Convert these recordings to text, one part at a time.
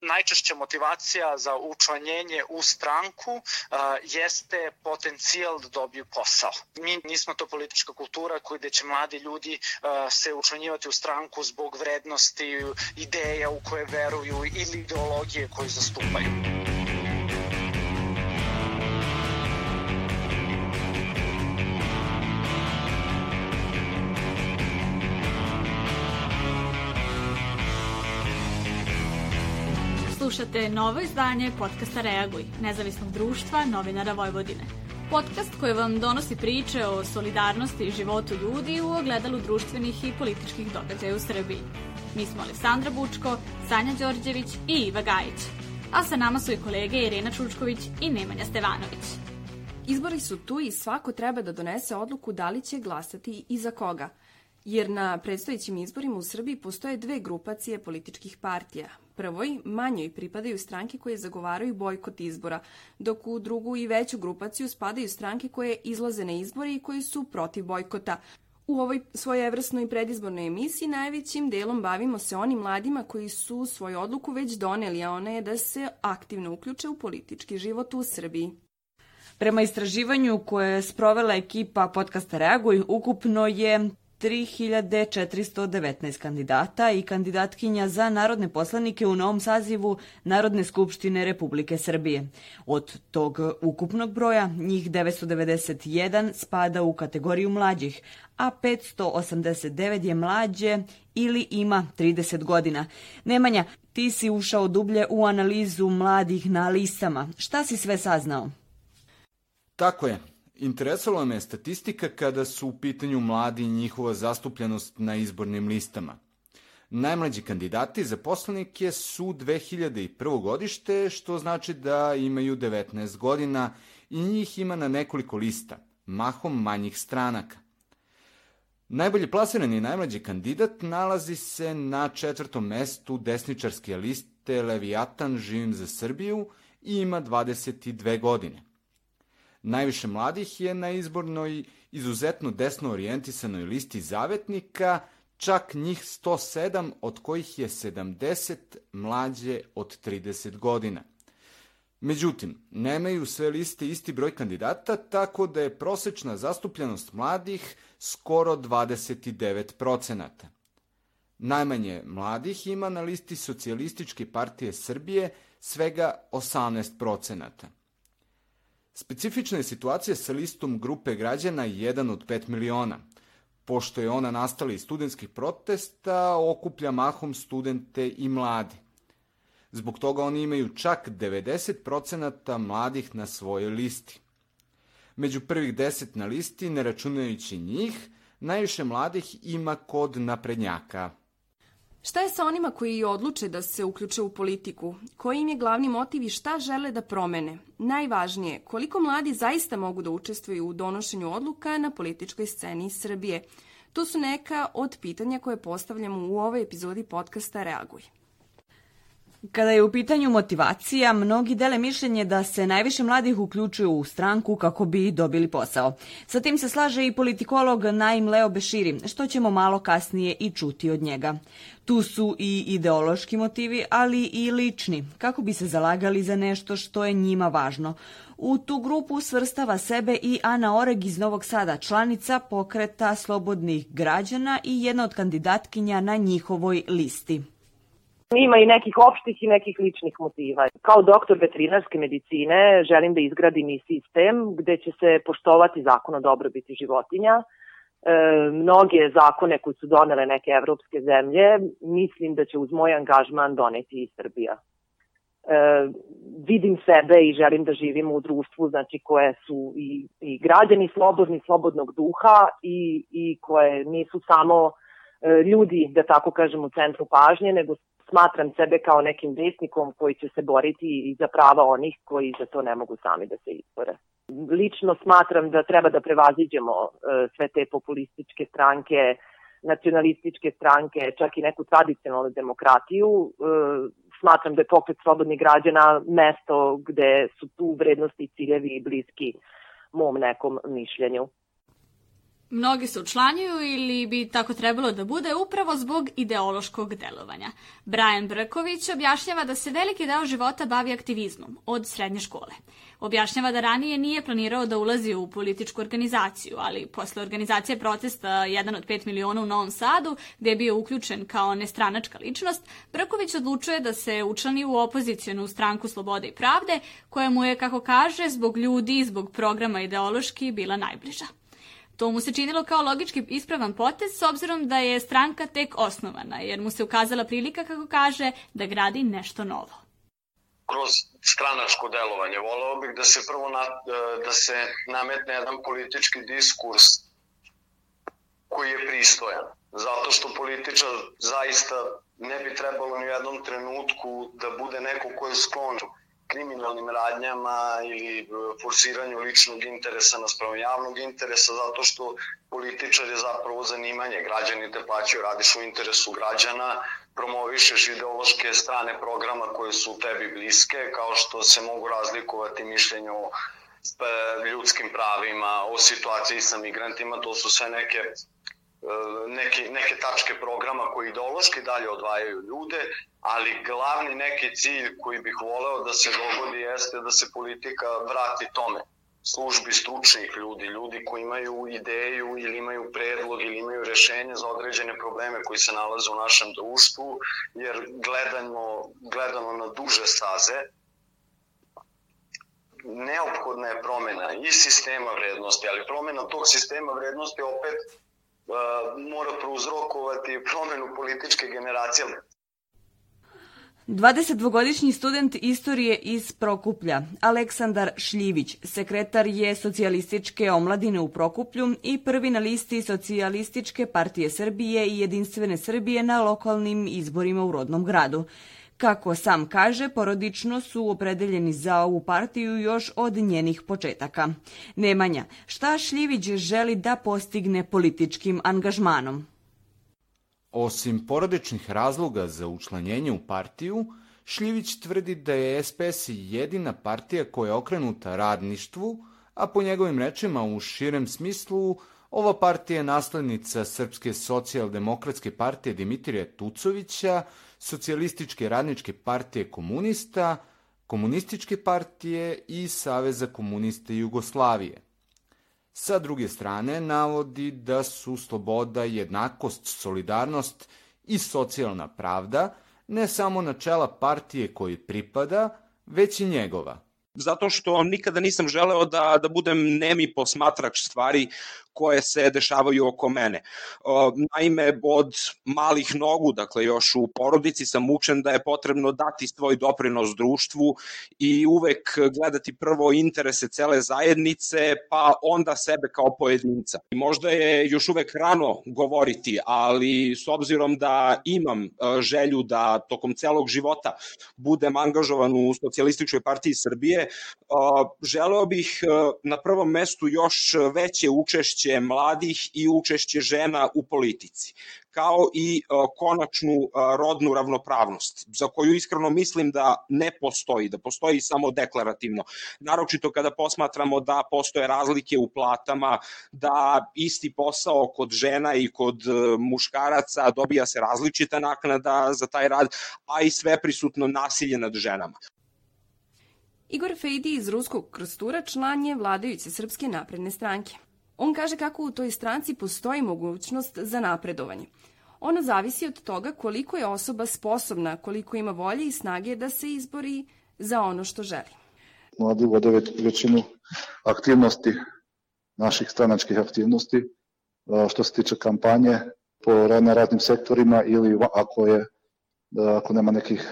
najčešća motivacija za učlanjenje u stranku uh, jeste potencijal da dobiju posao. Mi nismo to politička kultura gde će mladi ljudi uh, se učlanjivati u stranku zbog vrednosti, ideja u koje veruju ili ideologije koju zastupaju. Slušate novo izdanje podcasta Reaguj, nezavisnog društva novinara Vojvodine. Podcast koji vam donosi priče o solidarnosti i životu ljudi u ogledalu društvenih i političkih događaja u Srbiji. Mi smo Alessandra Bučko, Sanja Đorđević i Iva Gajić. A sa nama su i kolege Irena Čučković i Nemanja Stevanović. Izbori su tu i svako treba da donese odluku da li će glasati i za koga – jer na predstojećim izborima u Srbiji postoje dve grupacije političkih partija. Prvoj, manjoj, pripadaju stranke koje zagovaraju bojkot izbora, dok u drugu i veću grupaciju spadaju stranke koje izlaze na izbore i koji su protiv bojkota. U ovoj svojevrsnoj predizbornoj emisiji najvećim delom bavimo se onim mladima koji su svoju odluku već doneli, a ona je da se aktivno uključe u politički život u Srbiji. Prema istraživanju koje je sprovela ekipa podcasta Reaguj, ukupno je 3419 kandidata i kandidatkinja za narodne poslanike u novom sazivu Narodne skupštine Republike Srbije. Od tog ukupnog broja, njih 991 spada u kategoriju mlađih, a 589 je mlađe ili ima 30 godina. Nemanja, ti si ušao dublje u analizu mladih na listama. Šta si sve saznao? Tako je. Interesovala me statistika kada su u pitanju mladi i njihova zastupljenost na izbornim listama. Najmlađi kandidati za poslanike su 2001. godište, što znači da imaju 19 godina i njih ima na nekoliko lista, mahom manjih stranaka. Najbolje plasirani najmlađi kandidat nalazi se na četvrtom mestu desničarske liste Leviatan Živim za Srbiju i ima 22 godine. Najviše mladih je na izbornoj izuzetno desno orijentisanoj listi zavetnika, čak njih 107, od kojih je 70 mlađe od 30 godina. Međutim, nemaju sve liste isti broj kandidata, tako da je prosečna zastupljenost mladih skoro 29%. Najmanje mladih ima na listi Socijalističke partije Srbije svega 18%. Specifična je situacija sa listom grupe građana 1 od 5 miliona. Pošto je ona nastala iz studentskih protesta, okuplja mahom studente i mlade. Zbog toga oni imaju čak 90% mladih na svojoj listi. Među prvih 10 na listi, ne računajući njih, najviše mladih ima kod naprednjaka – Šta je sa onima koji odluče da se uključe u politiku? Koji im je glavni motiv i šta žele da promene? Najvažnije, koliko mladi zaista mogu da učestvuju u donošenju odluka na političkoj sceni Srbije? To su neka od pitanja koje postavljamo u ovoj epizodi podcasta Reaguj. Kada je u pitanju motivacija, mnogi dele mišljenje da se najviše mladih uključuju u stranku kako bi dobili posao. Sa tim se slaže i politikolog Naim Leo Beširi, što ćemo malo kasnije i čuti od njega. Tu su i ideološki motivi, ali i lični, kako bi se zalagali za nešto što je njima važno. U tu grupu svrstava sebe i Ana Oreg iz Novog Sada, članica pokreta slobodnih građana i jedna od kandidatkinja na njihovoj listi. Ima i nekih opštih i nekih ličnih motiva. Kao doktor veterinarske medicine želim da izgradim i sistem gde će se poštovati zakon o dobrobiti životinja. E, mnoge zakone koji su donele neke evropske zemlje, mislim da će uz moj angažman doneti i Srbija. E, vidim sebe i želim da živim u društvu znači koje su i, i građani slobodni, slobodnog duha i, i koje nisu samo e, ljudi, da tako kažem, u centru pažnje, nego smatram sebe kao nekim desnikom koji će se boriti i za prava onih koji za to ne mogu sami da se izbore. Lično smatram da treba da prevaziđemo e, sve te populističke stranke, nacionalističke stranke, čak i neku tradicionalnu demokratiju. E, smatram da je pokret slobodnih građana mesto gde su tu vrednosti i ciljevi bliski mom nekom mišljenju. Mnogi se učlanjuju ili bi tako trebalo da bude upravo zbog ideološkog delovanja. Brian Brković objašnjava da se veliki deo života bavi aktivizmom od srednje škole. Objašnjava da ranije nije planirao da ulazi u političku organizaciju, ali posle organizacije protesta 1 od 5 miliona u Novom Sadu, gde je bio uključen kao nestranačka ličnost, Brković odlučuje da se učlani u opozicijonu stranku Slobode i pravde, koja mu je, kako kaže, zbog ljudi i zbog programa ideološki bila najbliža. To mu se činilo kao logički ispravan potez s obzirom da je stranka tek osnovana, jer mu se ukazala prilika, kako kaže, da gradi nešto novo. Kroz stranačko delovanje voleo bih da se prvo na, da se nametne jedan politički diskurs koji je pristojan. Zato što političar zaista ne bi trebalo ni u jednom trenutku da bude neko ko je sklon kriminalnim radnjama ili e, forsiranju ličnog interesa naspram javnog interesa zato što političar je zapravo zanimanje. Građani te plaćaju, radiš u interesu građana, promovišeš ideološke strane programa koje su tebi bliske, kao što se mogu razlikovati mišljenje o e, ljudskim pravima, o situaciji sa migrantima, to su sve neke neke, neke tačke programa koji ideološki dalje odvajaju ljude, ali glavni neki cilj koji bih voleo da se dogodi jeste da se politika vrati tome. Službi stručnih ljudi, ljudi koji imaju ideju ili imaju predlog ili imaju rešenje za određene probleme koji se nalaze u našem društvu, jer gledano, gledano na duže staze, neophodna je promena i sistema vrednosti, ali promena tog sistema vrednosti opet mora prouzrokovati promenu političke generacije. 22-godišnji student istorije iz Prokuplja, Aleksandar Šljivić, sekretar je socijalističke omladine u Prokuplju i prvi na listi socijalističke partije Srbije i jedinstvene Srbije na lokalnim izborima u rodnom gradu. Kako sam kaže, porodično su opredeljeni za ovu partiju još od njenih početaka. Nemanja, šta Šljivić želi da postigne političkim angažmanom? Osim porodičnih razloga za učlanjenje u partiju, Šljivić tvrdi da je SPS jedina partija koja je okrenuta radništvu, a po njegovim rečima u širem smislu ova partija je naslednica Srpske socijaldemokratske partije Dimitrija Tucovića, Socijalističke radničke partije komunista, Komunističke partije i Saveza komunista Jugoslavije. Sa druge strane, navodi da su sloboda, jednakost, solidarnost i socijalna pravda ne samo načela partije koji pripada, već i njegova – zato što nikada nisam želeo da, da budem nemi posmatrač stvari koje se dešavaju oko mene. Naime, od malih nogu, dakle još u porodici sam učen da je potrebno dati svoj doprinos društvu i uvek gledati prvo interese cele zajednice, pa onda sebe kao pojedinca. Možda je još uvek rano govoriti, ali s obzirom da imam e, želju da tokom celog života budem angažovan u Socijalističkoj partiji Srbije, želeo bih e, na prvom mestu još veće učešće učešće mladih i učešće žena u politici kao i e, konačnu e, rodnu ravnopravnost, za koju iskreno mislim da ne postoji, da postoji samo deklarativno. Naročito kada posmatramo da postoje razlike u platama, da isti posao kod žena i kod e, muškaraca dobija se različita naknada za taj rad, a i sve prisutno nasilje nad ženama. Igor Fejdi iz Ruskog Krostura član je vladajuće Srpske napredne stranke. On kaže kako u toj stranci postoji mogućnost za napredovanje. Ono zavisi od toga koliko je osoba sposobna, koliko ima volje i snage da se izbori za ono što želi. Mladi vode većinu aktivnosti, naših stranačkih aktivnosti, što se tiče kampanje po na raznim sektorima ili ako je ako nema nekih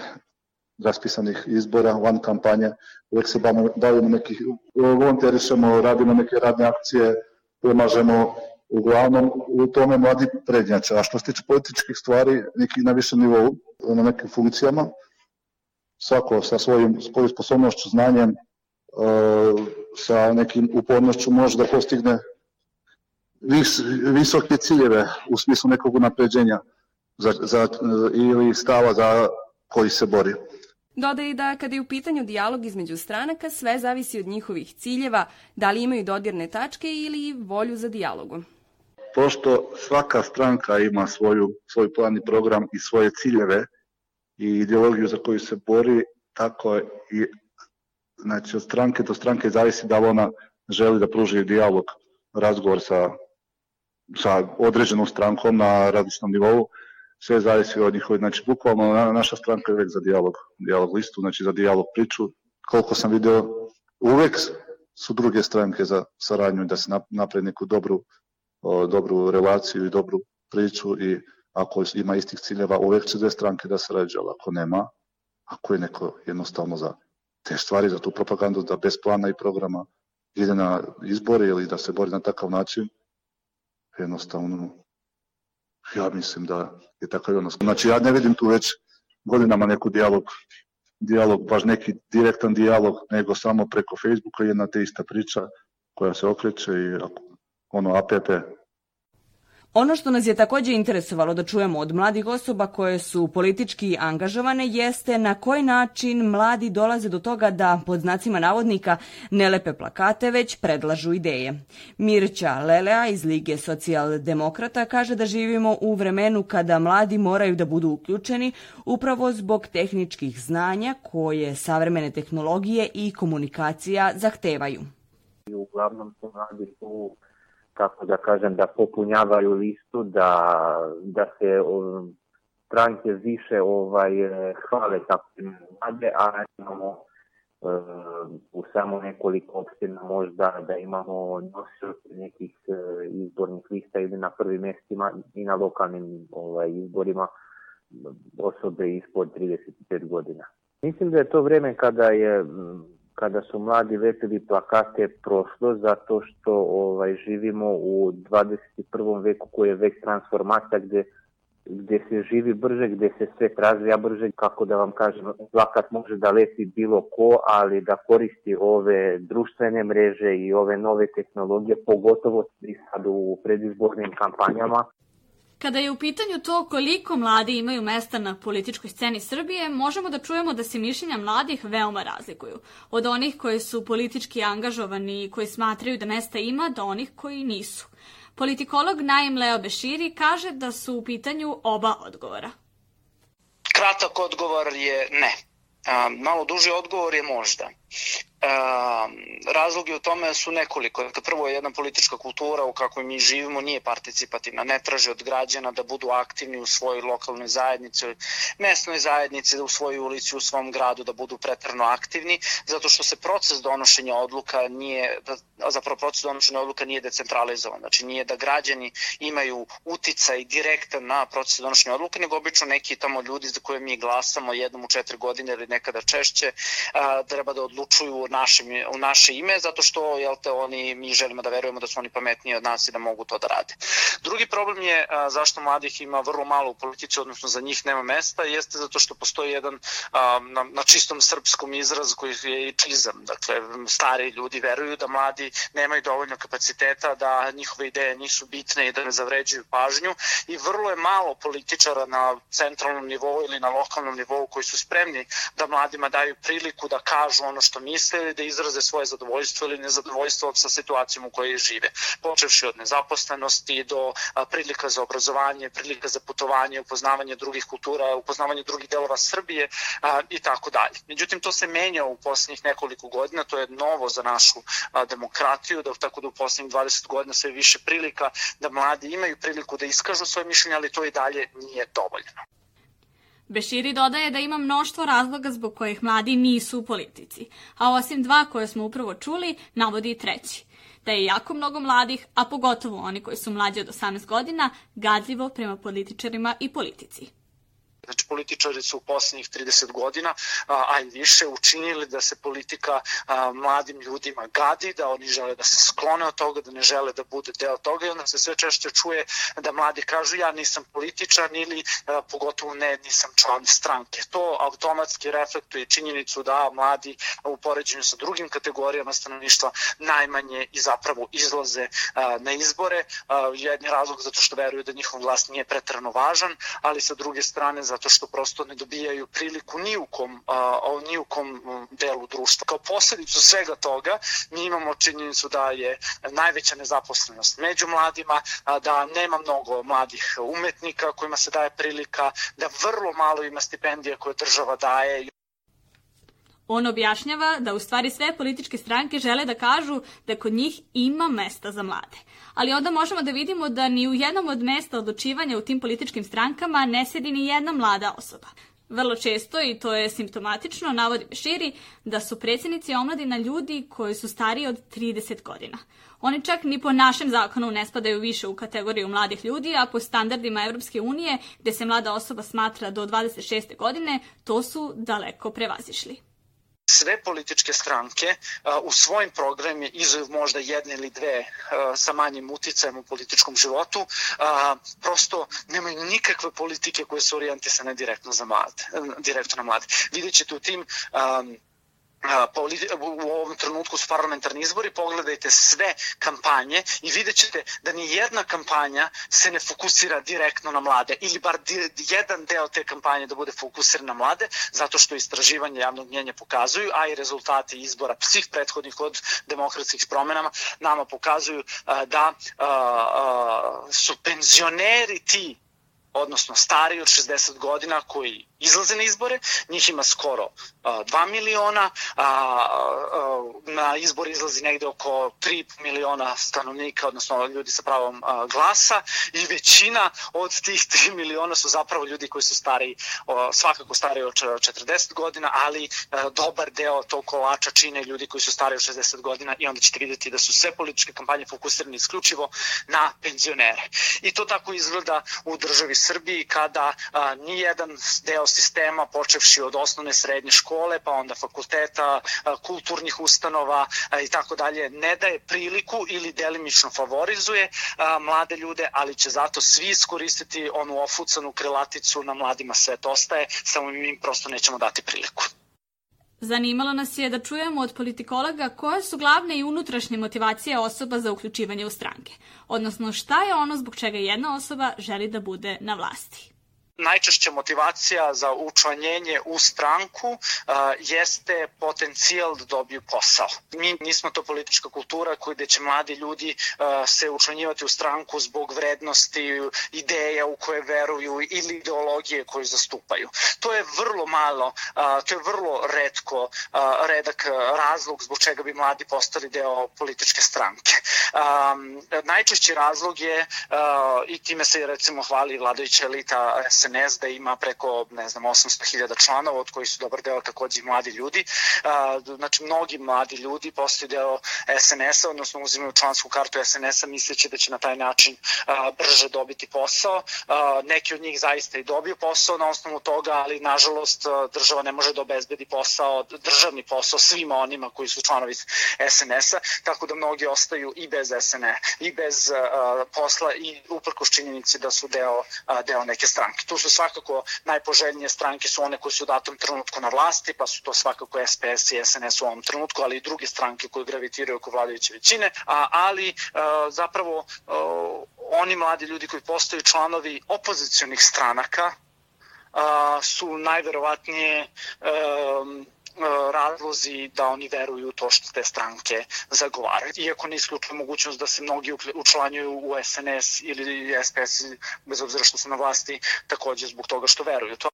raspisanih izbora, van kampanje, uvek se bavimo nekih, volonterišemo, radimo neke radne akcije, pomažemo uglavnom u tome mladi prednjače. A što se tiče političkih stvari, neki na višem nivou, na nekim funkcijama, svako sa svojim, svojim sposobnošću, znanjem, e, sa nekim upornošću može da postigne vis, visoke ciljeve u smislu nekog napređenja za, za, ili stava za koji se bori. Dodaje da kada je u pitanju dijalog između stranaka, sve zavisi od njihovih ciljeva, da li imaju dodirne tačke ili volju za dijalogom. pošto svaka stranka ima svoju, svoj plan i program i svoje ciljeve i ideologiju za koju se bori, tako i znači od stranke do stranke zavisi da li ona želi da pruži dijalog, razgovor sa, sa određenom strankom na različnom nivou, sve zavisi od njihove, znači bukvalno naša stranka je uvek za dijalog, dijalog listu, znači za dijalog priču. Koliko sam video, uvek su druge stranke za saradnju da se napravi neku dobru, o, dobru relaciju i dobru priču i ako ima istih ciljeva, uvek će dve stranke da sarađuju, ali ako nema, ako je neko jednostavno za te stvari, za tu propagandu, da bez plana i programa ide na izbore ili da se bori na takav način, jednostavno ja mislim da je takav odnos. Znači ja ne vidim tu već godinama neku dijalog, dijalog, baš neki direktan dijalog, nego samo preko Facebooka jedna te ista priča koja se okreće i ono APP Ono što nas je takođe interesovalo da čujemo od mladih osoba koje su politički angažovane jeste na koji način mladi dolaze do toga da, pod znacima navodnika, ne lepe plakate, već predlažu ideje. Mirća Lelea iz Lige socijaldemokrata kaže da živimo u vremenu kada mladi moraju da budu uključeni upravo zbog tehničkih znanja koje savremene tehnologije i komunikacija zahtevaju. Uglavnom su mladi tu kako da kažem, da popunjavaju listu, da, da se um, stranke više ovaj, hvale kako im rade, a imamo um, u samo nekoliko opština možda da imamo nosioce nekih uh, izbornih lista ili na prvim mestima i na lokalnim ovaj, izborima osobe ispod 35 godina. Mislim da je to vreme kada je kada su mladi lepili plakate prošlo zato što ovaj živimo u 21. veku koji je vek transformacija gde gde se živi brže, gde se sve razvija brže, kako da vam kažem, plakat može da lepi bilo ko, ali da koristi ove društvene mreže i ove nove tehnologije, pogotovo i sad u predizbornim kampanjama, Kada je u pitanju to koliko mladi imaju mesta na političkoj sceni Srbije, možemo da čujemo da se mišljenja mladih veoma razlikuju. Od onih koji su politički angažovani i koji smatraju da mesta ima, do onih koji nisu. Politikolog Naim Leo Beširi kaže da su u pitanju oba odgovora. Kratak odgovor je ne. A, malo duži odgovor je možda. E, razlogi u tome su nekoliko. Prvo je jedna politička kultura u kakvoj mi živimo nije participativna, ne traži od građana da budu aktivni u svojoj lokalnoj zajednici, mesnoj zajednici, da u svojoj ulici, u svom gradu da budu pretrano aktivni, zato što se proces donošenja odluka nije, da, zapravo proces donošenja odluka nije decentralizovan, znači nije da građani imaju uticaj direktan na proces donošenja odluka, nego obično neki tamo ljudi za koje mi glasamo jednom u četiri godine ili nekada češće, a, treba da odlučuju našem, u naše ime, zato što jel te, oni, mi želimo da verujemo da su oni pametniji od nas i da mogu to da rade. Drugi problem je a, zašto mladih ima vrlo malo u politici, odnosno za njih nema mesta, jeste zato što postoji jedan a, na, na čistom srpskom izraz koji je i čizam. Dakle, stari ljudi veruju da mladi nemaju dovoljno kapaciteta, da njihove ideje nisu bitne i da ne zavređuju pažnju i vrlo je malo političara na centralnom nivou ili na lokalnom nivou koji su spremni da mladima daju priliku da kažu ono što misle ili da izraze svoje zadovoljstvo ili nezadovoljstvo sa situacijom u kojoj žive. Počevši od nezaposlenosti do prilika za obrazovanje, prilika za putovanje, upoznavanje drugih kultura, upoznavanje drugih delova Srbije i tako dalje. Međutim, to se menja u poslednjih nekoliko godina, to je novo za našu demokratiju, da tako da u poslednjih 20 godina sve više prilika da mladi imaju priliku da iskažu svoje mišljenje, ali to i dalje nije dovoljno. Beširi dodaje da ima mnoštvo razloga zbog kojih mladi nisu u politici, a osim dva koje smo upravo čuli, navodi i treći da je jako mnogo mladih, a pogotovo oni koji su mlađi od 18 godina, gadljivo prema političarima i politici. Znači, političari su u poslednjih 30 godina, a i više, učinili da se politika a, mladim ljudima gadi, da oni žele da se sklone od toga, da ne žele da bude deo toga i onda se sve češće čuje da mladi kažu ja nisam političan ili a, pogotovo ne, nisam član stranke. To automatski reflektuje činjenicu da mladi u poređenju sa drugim kategorijama stanovništva najmanje i zapravo izlaze a, na izbore. A, jedni razlog zato što veruju da njihov glas nije pretrano važan, ali sa druge strane zato zato što prosto ne dobijaju priliku ni u kom, a, ni u kom delu društva. Kao posledicu svega toga mi imamo činjenicu da je najveća nezaposlenost među mladima, a, da nema mnogo mladih umetnika kojima se daje prilika, da vrlo malo ima stipendija koje država daje On objašnjava da u stvari sve političke stranke žele da kažu da kod njih ima mesta za mlade. Ali onda možemo da vidimo da ni u jednom od mesta odlučivanja u tim političkim strankama ne sedi ni jedna mlada osoba. Vrlo često, i to je simptomatično, navodi Beširi, da su predsjednici omladina ljudi koji su stariji od 30 godina. Oni čak ni po našem zakonu ne spadaju više u kategoriju mladih ljudi, a po standardima Evropske unije, gde se mlada osoba smatra do 26. godine, to su daleko prevazišli sve političke stranke u svojim programima, izuzev možda jedne ili dve sa manjim uticajem u političkom životu, prosto nemaju nikakve politike koje su orijentisane direktno za mlade, direktno na mlade. Vidjet ćete u tim u ovom trenutku su parlamentarni izbori, pogledajte sve kampanje i vidjet ćete da ni jedna kampanja se ne fokusira direktno na mlade ili bar jedan deo te kampanje da bude fokusiran na mlade, zato što istraživanje javnog mnjenja pokazuju, a i rezultati izbora svih prethodnih od demokratskih promenama nama pokazuju da su penzioneri ti odnosno stari od 60 godina koji izlaze na izbore, njih ima skoro a, 2 miliona, a, na izbor izlazi negde oko 3 miliona stanovnika, odnosno ljudi sa pravom glasa i većina od tih 3 miliona su zapravo ljudi koji su stari, o, svakako stari od 40 godina, ali dobar deo tog kolača čine ljudi koji su stari od 60 godina i onda ćete videti da su sve političke kampanje fokusirane isključivo na penzionere. I to tako izgleda u državi Srbiji kada a, nijedan deo sistema, počevši od osnovne srednje škole, pa onda fakulteta, a, kulturnih ustanova i tako dalje, ne daje priliku ili delimično favorizuje a, mlade ljude, ali će zato svi iskoristiti onu ofucanu krilaticu na mladima svet ostaje, samo im prosto nećemo dati priliku. Zanimalo nas je da čujemo od politikologa koje su glavne i unutrašnje motivacije osoba za uključivanje u stranke, odnosno šta je ono zbog čega jedna osoba želi da bude na vlasti najčešća motivacija za učlanjenje u stranku uh, jeste potencijal da dobiju posao. Mi nismo to politička kultura koji gde će mladi ljudi uh, se učlanjivati u stranku zbog vrednosti, ideja u koje veruju ili ideologije koju zastupaju. To je vrlo malo, uh, to je vrlo redko uh, redak razlog zbog čega bi mladi postali deo političke stranke. Um, najčešći razlog je, uh, i time se recimo hvali vladajuća elita SNS, SNS da ima preko, ne znam, 800.000 članova, od kojih su dobar deo takođe i mladi ljudi. Znači, mnogi mladi ljudi postaju deo SNS-a, odnosno uzimaju člansku kartu SNS-a misleći da će na taj način brže dobiti posao. Neki od njih zaista i dobiju posao na osnovu toga, ali nažalost država ne može da obezbedi posao, državni posao svima onima koji su članovi SNS-a, tako da mnogi ostaju i bez SNE, i bez posla i uprkos činjenici da su deo, deo neke stranke. Tu su svakako najpoželjnije stranke su one koje su u datom trenutku na vlasti, pa su to svakako SPS i SNS u ovom trenutku, ali i druge stranke koje gravitiraju oko vladajuće većine, a, ali a, zapravo a, oni mladi ljudi koji postaju članovi opozicionih stranaka a, su najverovatnije a, E, razlozi da oni veruju to što te stranke zagovaraju. Iako ne isključuje mogućnost da se mnogi učlanjuju u SNS ili SPS, bez obzira što su na vlasti, takođe zbog toga što veruju to.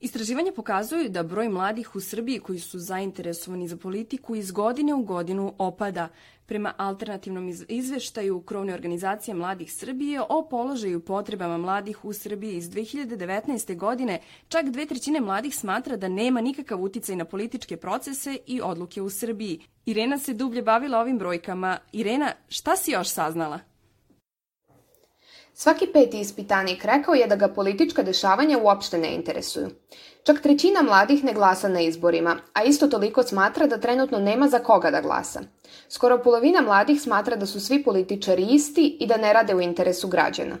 Istraživanja pokazuju da broj mladih u Srbiji koji su zainteresovani za politiku iz godine u godinu opada. Prema alternativnom izveštaju Krovne organizacije mladih Srbije o položaju potrebama mladih u Srbiji iz 2019. godine, čak dve trećine mladih smatra da nema nikakav uticaj na političke procese i odluke u Srbiji. Irena se dublje bavila ovim brojkama. Irena, šta si još saznala? Svaki peti ispitanik rekao je da ga politička dešavanja uopšte ne interesuju. Čak trećina mladih ne glasa na izborima, a isto toliko smatra da trenutno nema za koga da glasa. Skoro polovina mladih smatra da su svi političari isti i da ne rade u interesu građana.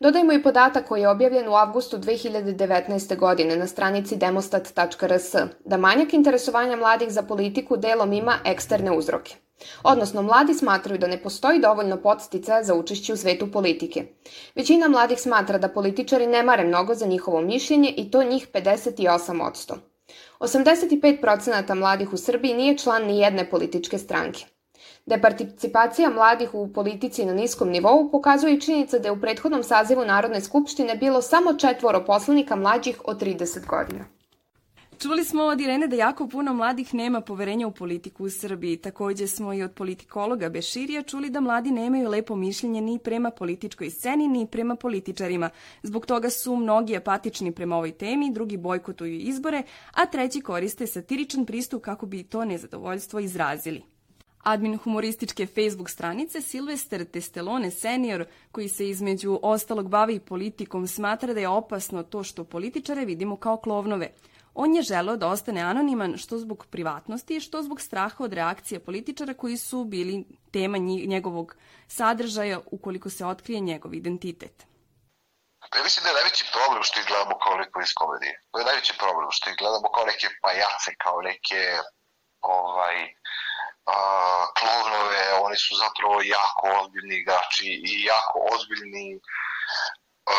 Dodajmo i podatak koji je objavljen u avgustu 2019. godine na stranici demostat.rs, da manjak interesovanja mladih za politiku delom ima eksterne uzroke. Odnosno, mladi smatraju da ne postoji dovoljno podstica za učešće u svetu politike. Većina mladih smatra da političari ne mare mnogo za njihovo mišljenje i to njih 58%. 85% mladih u Srbiji nije član ni jedne političke stranke. Da je participacija mladih u politici na niskom nivou pokazuje i činjenica da je u prethodnom sazivu Narodne skupštine bilo samo četvoro poslanika mlađih od 30 godina. Čuli smo od Irene da jako puno mladih nema poverenja u politiku u Srbiji. Takođe smo i od politikologa Beširija čuli da mladi nemaju lepo mišljenje ni prema političkoj sceni, ni prema političarima. Zbog toga su mnogi apatični prema ovoj temi, drugi bojkotuju izbore, a treći koriste satiričan pristup kako bi to nezadovoljstvo izrazili. Admin humorističke Facebook stranice Silvester Testelone senior, koji se između ostalog bavi politikom, smatra da je opasno to što političare vidimo kao klovnove. On je želeo da ostane anoniman što zbog privatnosti, što zbog straha od reakcije političara koji su bili tema njegovog sadržaja ukoliko se otkrije njegov identitet. Pa ja mislim da je najveći problem što ih gledamo kao neko iz komedije. To je najveći problem što ih gledamo kao neke pajace, kao neke ovaj, a, klovnove, oni su zapravo jako ozbiljni igrači i jako ozbiljni a,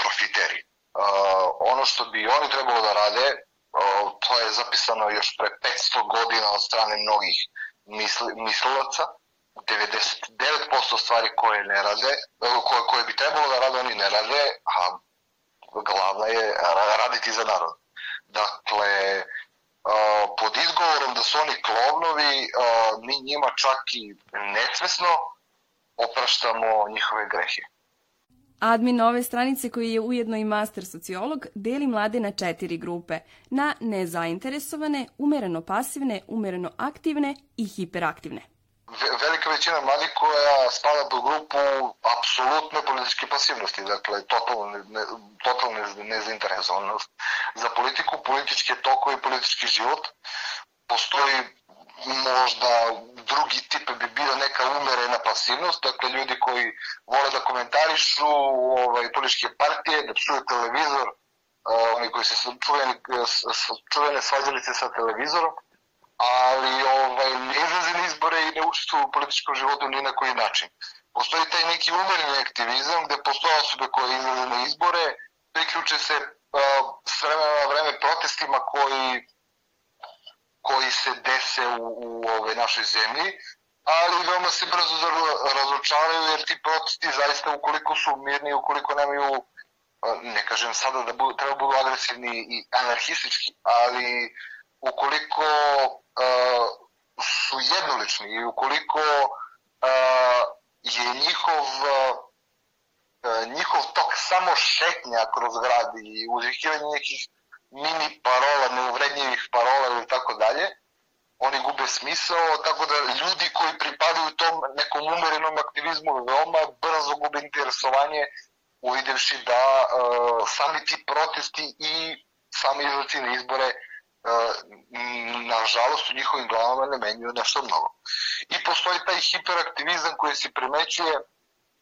profiteri. Uh, ono što bi oni trebalo da rade, uh, to je zapisano još pre 500 godina od strane mnogih misli, mislilaca, 99% stvari koje ne rade, koje, koje bi trebalo da rade, oni ne rade, a glavna je raditi za narod. Dakle, uh, pod izgovorom da su oni klovnovi, mi njima čak i nesvesno opraštamo njihove grehe. Admin ove stranice koji je ujedno i master sociolog deli mlade na četiri grupe. Na nezainteresovane, umereno pasivne, umereno aktivne i hiperaktivne. Velika većina mladih koja spada po grupu apsolutne političke pasivnosti, dakle totalno, ne, nezainteresovanost za politiku, političke tokove i politički život. Postoji možda drugi tip bi bio neka umerena pasivnost, dakle ljudi koji vole da komentarišu ovaj, političke partije, da psuju televizor, uh, oni koji se čuveni, čuvene svađalice sa televizorom, ali ovaj, ne izlaze na izbore i ne učestvuju u političkom životu ni na koji način. Postoji taj neki umereni aktivizam gde postoje osobe koje izlaze na izbore, priključe se uh, s vremena na vreme protestima koji koji se dese u, u ove našoj zemlji, ali veoma se brzo razočaraju jer ti protesti zaista ukoliko su mirni, ukoliko nemaju ne kažem sada da bu, treba budu agresivni i anarhistički, ali ukoliko uh, su jednolični i ukoliko uh, je njihov uh, njihov tok samo šetnja kroz grad i uzvikivanje nekih mini parola, neuvrednjivih parola ili tako dalje, oni gube smisao, tako da ljudi koji pripadaju tom nekom umerenom aktivizmu veoma brzo gube interesovanje uvidevši da uh, sami ti protesti i sami izlaci na izbore uh, nažalost u njihovim glavama ne menjuju nešto mnogo. I postoji taj hiperaktivizam koji se primećuje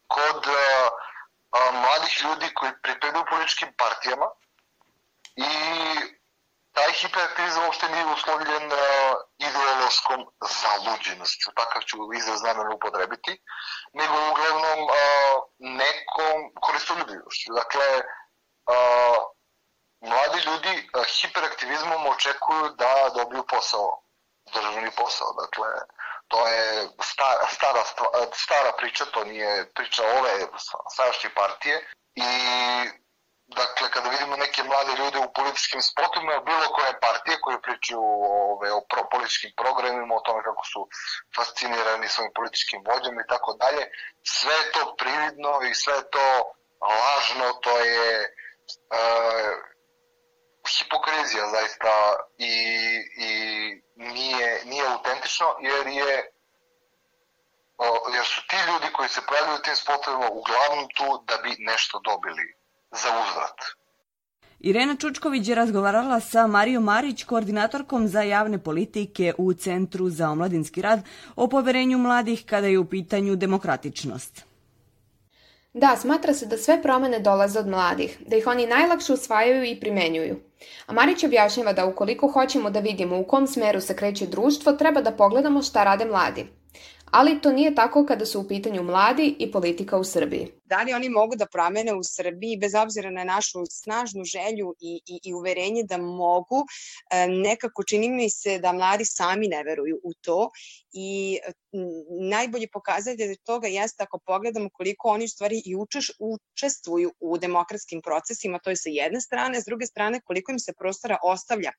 kod uh, mladih ljudi koji pripadaju političkim partijama, i taj hiperaktivizam uopšte nije uslovljen ideološkom zaluđenošću, takav ću izraz namjerno upotrebiti, nego uglavnom uh, nekom koristoljubivošću. Dakle, uh, mladi ljudi hiperaktivizmom očekuju da dobiju posao, državni posao. Dakle, to je stara, stara, stara priča, to nije priča ove sadašnje partije i Dakle, kada vidimo neke mlade ljude u političkim spotovima, bilo koje partije koje pričaju ove, o pro, političkim programima, o tome kako su fascinirani svojim političkim vođama i tako dalje, sve je to prividno i sve je to lažno, to je e, hipokrizija zaista i, i nije, nije autentično jer je jer su ti ljudi koji se pojavljaju u tim spotovima uglavnom tu da bi nešto dobili za uzvrat. Irena Čučković je razgovarala sa Marijom Marić, koordinatorkom za javne politike u Centru za omladinski rad, o poverenju mladih kada je u pitanju demokratičnost. Da, smatra se da sve promene dolaze od mladih, da ih oni najlakše usvajaju i primenjuju. A Marić objašnjava da ukoliko hoćemo da vidimo u kom smeru se kreće društvo, treba da pogledamo šta rade mladi. ali to nije tako kada su u pitanju mladi i politika u Srbiji. Da li oni mogu da promene u Srbiji bez obzira na našu snažnu želju i, i, i uverenje da mogu, e, nekako čini mi se da mladi sami ne veruju u to i najbolji pokazatelj toga jeste ako pogledamo koliko oni stvari i učeš, učestvuju u demokratskim procesima, to je sa jedne strane, s druge strane koliko im se prostora ostavlja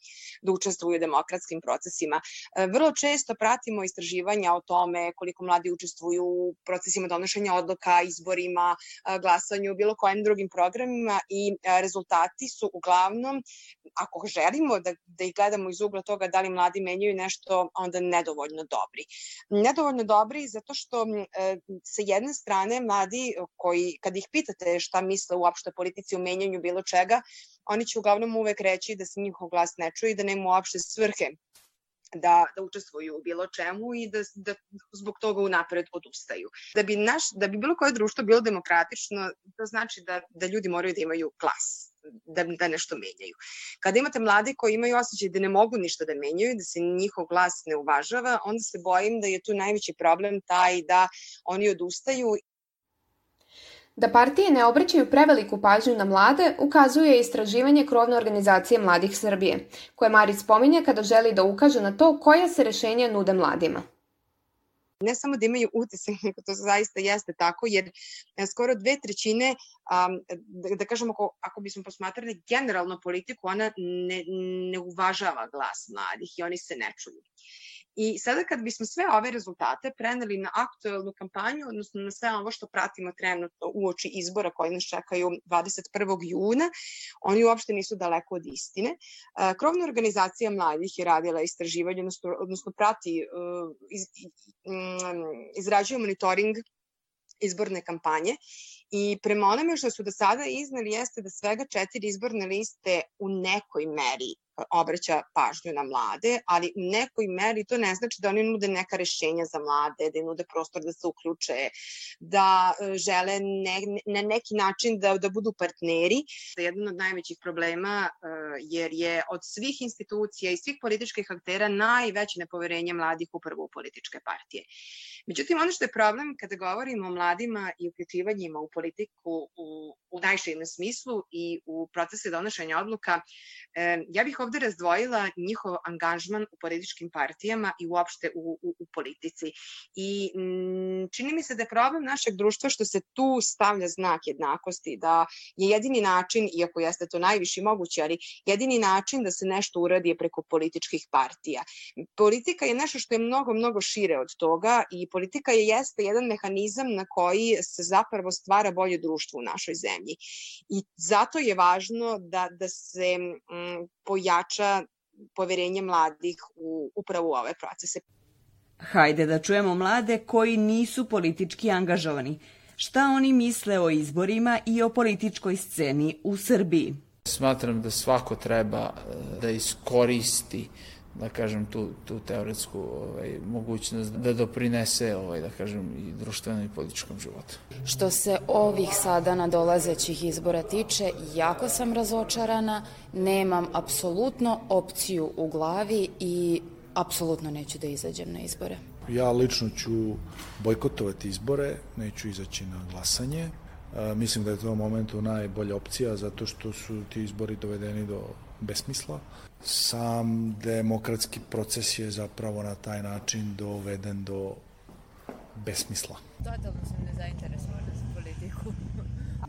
da učestvuju u demokratskim procesima. E, vrlo često pratimo istraživanja o tome koliko mladi učestvuju u procesima donošenja odluka, izborima, glasanju, bilo kojim drugim programima i rezultati su uglavnom, ako želimo da, da ih gledamo iz ugla toga da li mladi menjaju nešto, onda nedovoljno dobri. Nedovoljno dobri zato što e, sa jedne strane mladi koji, kad ih pitate šta misle uopšte o politici, o menjanju bilo čega, oni će uglavnom uvek reći da se njihov glas ne čuje i da nema uopšte svrhe da, da učestvuju u bilo čemu i da, da zbog toga unapred odustaju. Da bi, naš, da bi bilo koje društvo bilo demokratično, to znači da, da ljudi moraju da imaju glas da, da nešto menjaju. Kada imate mlade koji imaju osjećaj da ne mogu ništa da menjaju, da se njihov glas ne uvažava, onda se bojim da je tu najveći problem taj da oni odustaju Da partije ne obraćaju preveliku pažnju na mlade ukazuje istraživanje krovne organizacije Mladih Srbije, koje Marić spominje kada želi da ukaže na to koja se rešenja nude mladima ne samo da imaju utisak, nego to zaista jeste tako, jer e, skoro dve trećine, um, da, da kažemo, ako, ako bismo posmatrali generalno politiku, ona ne, ne uvažava glas mladih i oni se ne čuju. I sada kad bismo sve ove rezultate preneli na aktuelnu kampanju, odnosno na sve ovo što pratimo trenutno u oči izbora koji nas čekaju 21. juna, oni uopšte nisu daleko od istine. E, krovna organizacija mladih je radila istraživanje, odnosno, odnosno prati, e, iz, izrađuje monitoring izborne kampanje i prema onome što su do sada iznali jeste da svega četiri izborne liste u nekoj meri obraća pažnju na mlade, ali u nekoj meri to ne znači da oni nude neka rešenja za mlade, da im nude prostor da se uključe, da e, žele ne, na neki način da, da budu partneri. Jedan od najvećih problema e, jer je od svih institucija i svih političkih aktera najveće nepoverenje mladih upravo u političke partije. Međutim, ono što je problem kada govorimo o mladima i uključivanjima u politiku u, u najširem smislu i u procese donošenja odluka, ja bih ovde razdvojila njihov angažman u političkim partijama i uopšte u, u, u politici. I m, čini mi se da je problem našeg društva što se tu stavlja znak jednakosti, da je jedini način, iako jeste to najviši moguće, ali jedini način da se nešto uradi je preko političkih partija. Politika je nešto što je mnogo, mnogo šire od toga i politika je jeste jedan mehanizam na koji se zapravo stvara bolje društvo u našoj zemlji. I zato je važno da, da se m, pojača poverenje mladih u upravo u ove procese. Hajde da čujemo mlade koji nisu politički angažovani. Šta oni misle o izborima i o političkoj sceni u Srbiji? Smatram da svako treba eh, da iskoristi da kažem, tu, tu teoretsku ovaj, mogućnost da doprinese, ovaj, da kažem, i društvenom i političkom životu. Što se ovih sada nadolazećih izbora tiče, jako sam razočarana, nemam apsolutno opciju u glavi i apsolutno neću da izađem na izbore. Ja lično ću bojkotovati izbore, neću izaći na glasanje. E, mislim da je to u momentu najbolja opcija zato što su ti izbori dovedeni do besmisla sam demokratski proces je zapravo na taj način doveden do besmisla. Totalno sam nezainteresovana za politiku.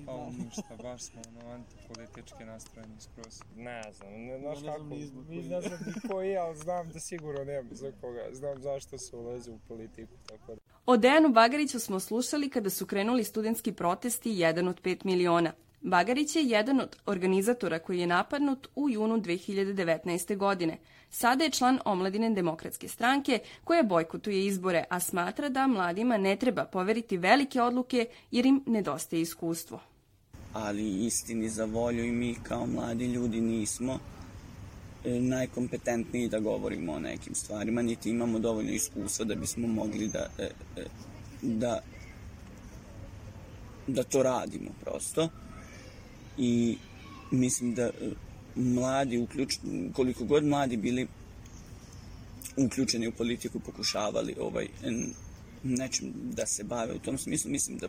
Pa ništa, baš smo ono, antipolitički nastrojeni skroz. Ne znam, ne znaš ne kako, ni, ne znam ni koji, ali znam da sigurno nema za koga, znam zašto se ulazi u politiku, tako da. O Dejanu Bagariću smo slušali kada su krenuli studentski protesti jedan od 5 miliona. Bagarić je jedan od organizatora koji je napadnut u junu 2019. godine. Sada je član omladine demokratske stranke koja bojkotuje izbore, a smatra da mladima ne treba poveriti velike odluke jer im nedostaje iskustvo. Ali istini za volju i mi kao mladi ljudi nismo e, najkompetentniji da govorimo o nekim stvarima, niti imamo dovoljno iskustva da bismo mogli da, e, e, da, da to radimo prosto i mislim da e, mladi, uključ, koliko god mladi bili uključeni u politiku, pokušavali ovaj, nečim da se bave u tom smislu. Mislim da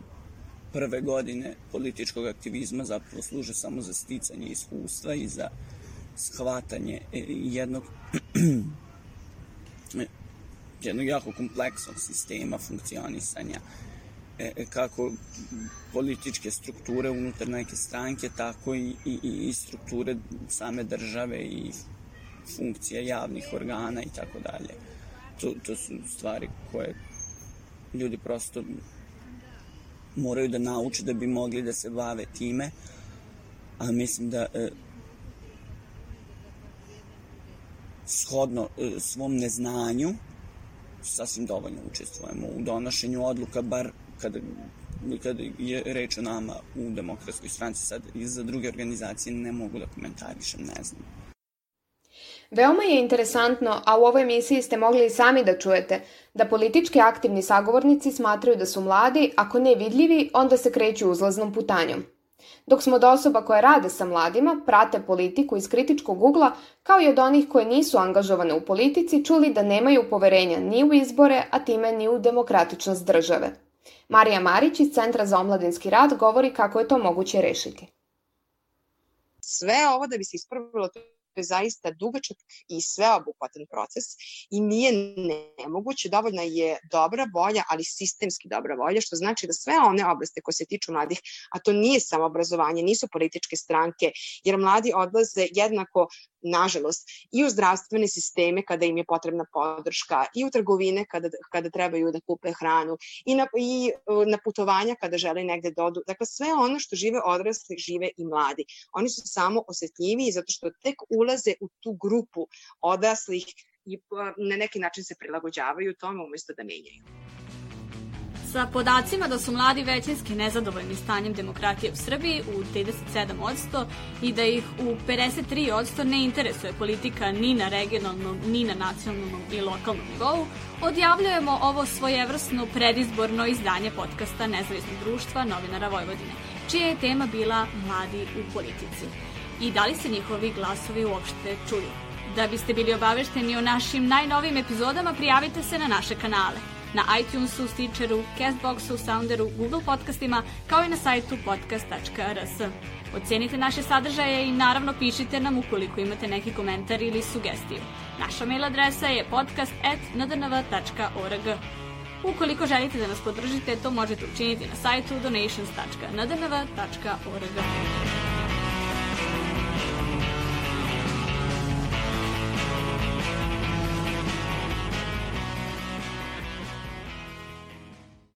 prve godine političkog aktivizma zapravo služe samo za sticanje iskustva i za shvatanje e, jednog jednog jako kompleksnog sistema funkcionisanja e, e, kako političke strukture unutar neke stranke, tako i, i, i strukture same države i funkcija javnih organa i tako dalje. To, to su stvari koje ljudi prosto moraju da nauče da bi mogli da se bave time, a mislim da e, shodno e, svom neznanju sasvim dovoljno učestvujemo u donošenju odluka, bar kada kada je reč o nama u demokratskoj stranci, sad i za druge organizacije ne mogu da komentarišem, ne znam. Veoma je interesantno, a u ovoj emisiji ste mogli i sami da čujete, da politički aktivni sagovornici smatraju da su mladi, ako ne vidljivi, onda se kreću uzlaznom putanjom. Dok smo od osoba koje rade sa mladima, prate politiku iz kritičkog ugla, kao i od onih koje nisu angažovane u politici, čuli da nemaju poverenja ni u izbore, a time ni u demokratičnost države. Marija Marić iz Centra za omladinski rad govori kako je to moguće rešiti. Sve ovo da bi se ispravilo, je zaista dugačak i sveobuhvatan proces i nije nemoguće, dovoljna je dobra volja, ali sistemski dobra volja, što znači da sve one oblasti koje se tiču mladih, a to nije samo obrazovanje, nisu političke stranke, jer mladi odlaze jednako nažalost, i u zdravstvene sisteme kada im je potrebna podrška, i u trgovine kada, kada trebaju da kupe hranu, i na, i na putovanja kada žele negde da odu. Dakle, sve ono što žive odrasli, žive i mladi. Oni su samo osetljiviji zato što tek ulaze u tu grupu odraslih i na neki način se prilagođavaju tome umesto da menjaju. Sa podacima da su mladi većinski nezadovoljni stanjem demokratije u Srbiji u 37% i da ih u 53% ne interesuje politika ni na regionalnom, ni na nacionalnom i lokalnom nivou, odjavljujemo ovo svojevrsno predizborno izdanje podcasta Nezavisnog društva novinara Vojvodine, čija je tema bila Mladi u politici. I da li se njihovi glasovi uopšte čuju? Da biste bili obavešteni o našim najnovim epizodama, prijavite se na naše kanale – na iTunesu, Stitcheru, Castboxu, Sounderu, Google podcastima, kao i na sajtu podcast.rs. Ocenite naše sadržaje i naravno pišite nam ukoliko imate neki komentar ili sugestiju. Naša mail adresa je podcast.ndnv.org. Ukoliko želite da nas podržite, to možete učiniti na sajtu donations.ndnv.org.